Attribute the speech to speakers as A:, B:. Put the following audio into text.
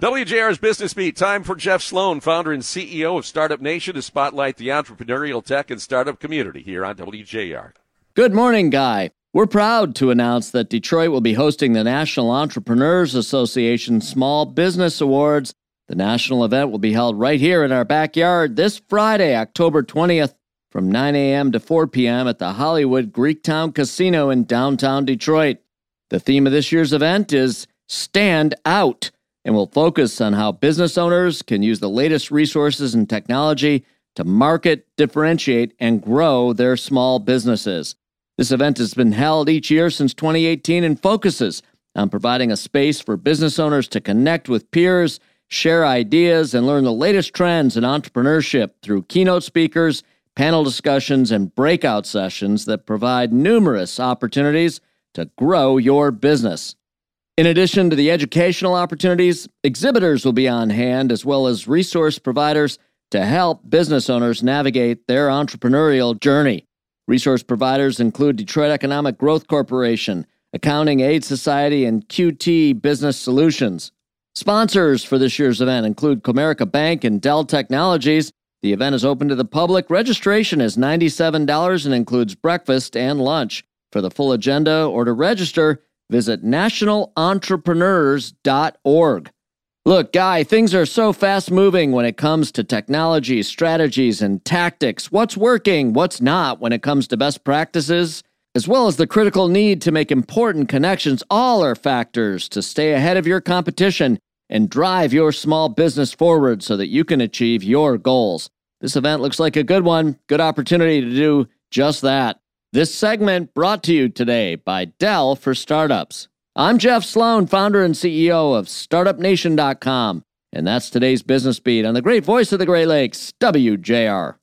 A: WJR's Business Beat. Time for Jeff Sloan, founder and CEO of Startup Nation, to spotlight the entrepreneurial tech and startup community here on WJR.
B: Good morning, Guy. We're proud to announce that Detroit will be hosting the National Entrepreneurs Association Small Business Awards. The national event will be held right here in our backyard this Friday, October 20th, from 9 a.m. to 4 p.m. at the Hollywood Greektown Casino in downtown Detroit. The theme of this year's event is Stand Out and will focus on how business owners can use the latest resources and technology to market, differentiate, and grow their small businesses. This event has been held each year since 2018 and focuses on providing a space for business owners to connect with peers, share ideas, and learn the latest trends in entrepreneurship through keynote speakers, panel discussions, and breakout sessions that provide numerous opportunities to grow your business. In addition to the educational opportunities, exhibitors will be on hand as well as resource providers to help business owners navigate their entrepreneurial journey. Resource providers include Detroit Economic Growth Corporation, Accounting Aid Society, and QT Business Solutions. Sponsors for this year's event include Comerica Bank and Dell Technologies. The event is open to the public. Registration is $97 and includes breakfast and lunch. For the full agenda or to register, Visit nationalentrepreneurs.org. Look, Guy, things are so fast moving when it comes to technology, strategies, and tactics. What's working, what's not when it comes to best practices, as well as the critical need to make important connections, all are factors to stay ahead of your competition and drive your small business forward so that you can achieve your goals. This event looks like a good one, good opportunity to do just that. This segment brought to you today by Dell for Startups. I'm Jeff Sloan, founder and CEO of StartupNation.com, and that's today's business beat on the great voice of the Great Lakes, WJR.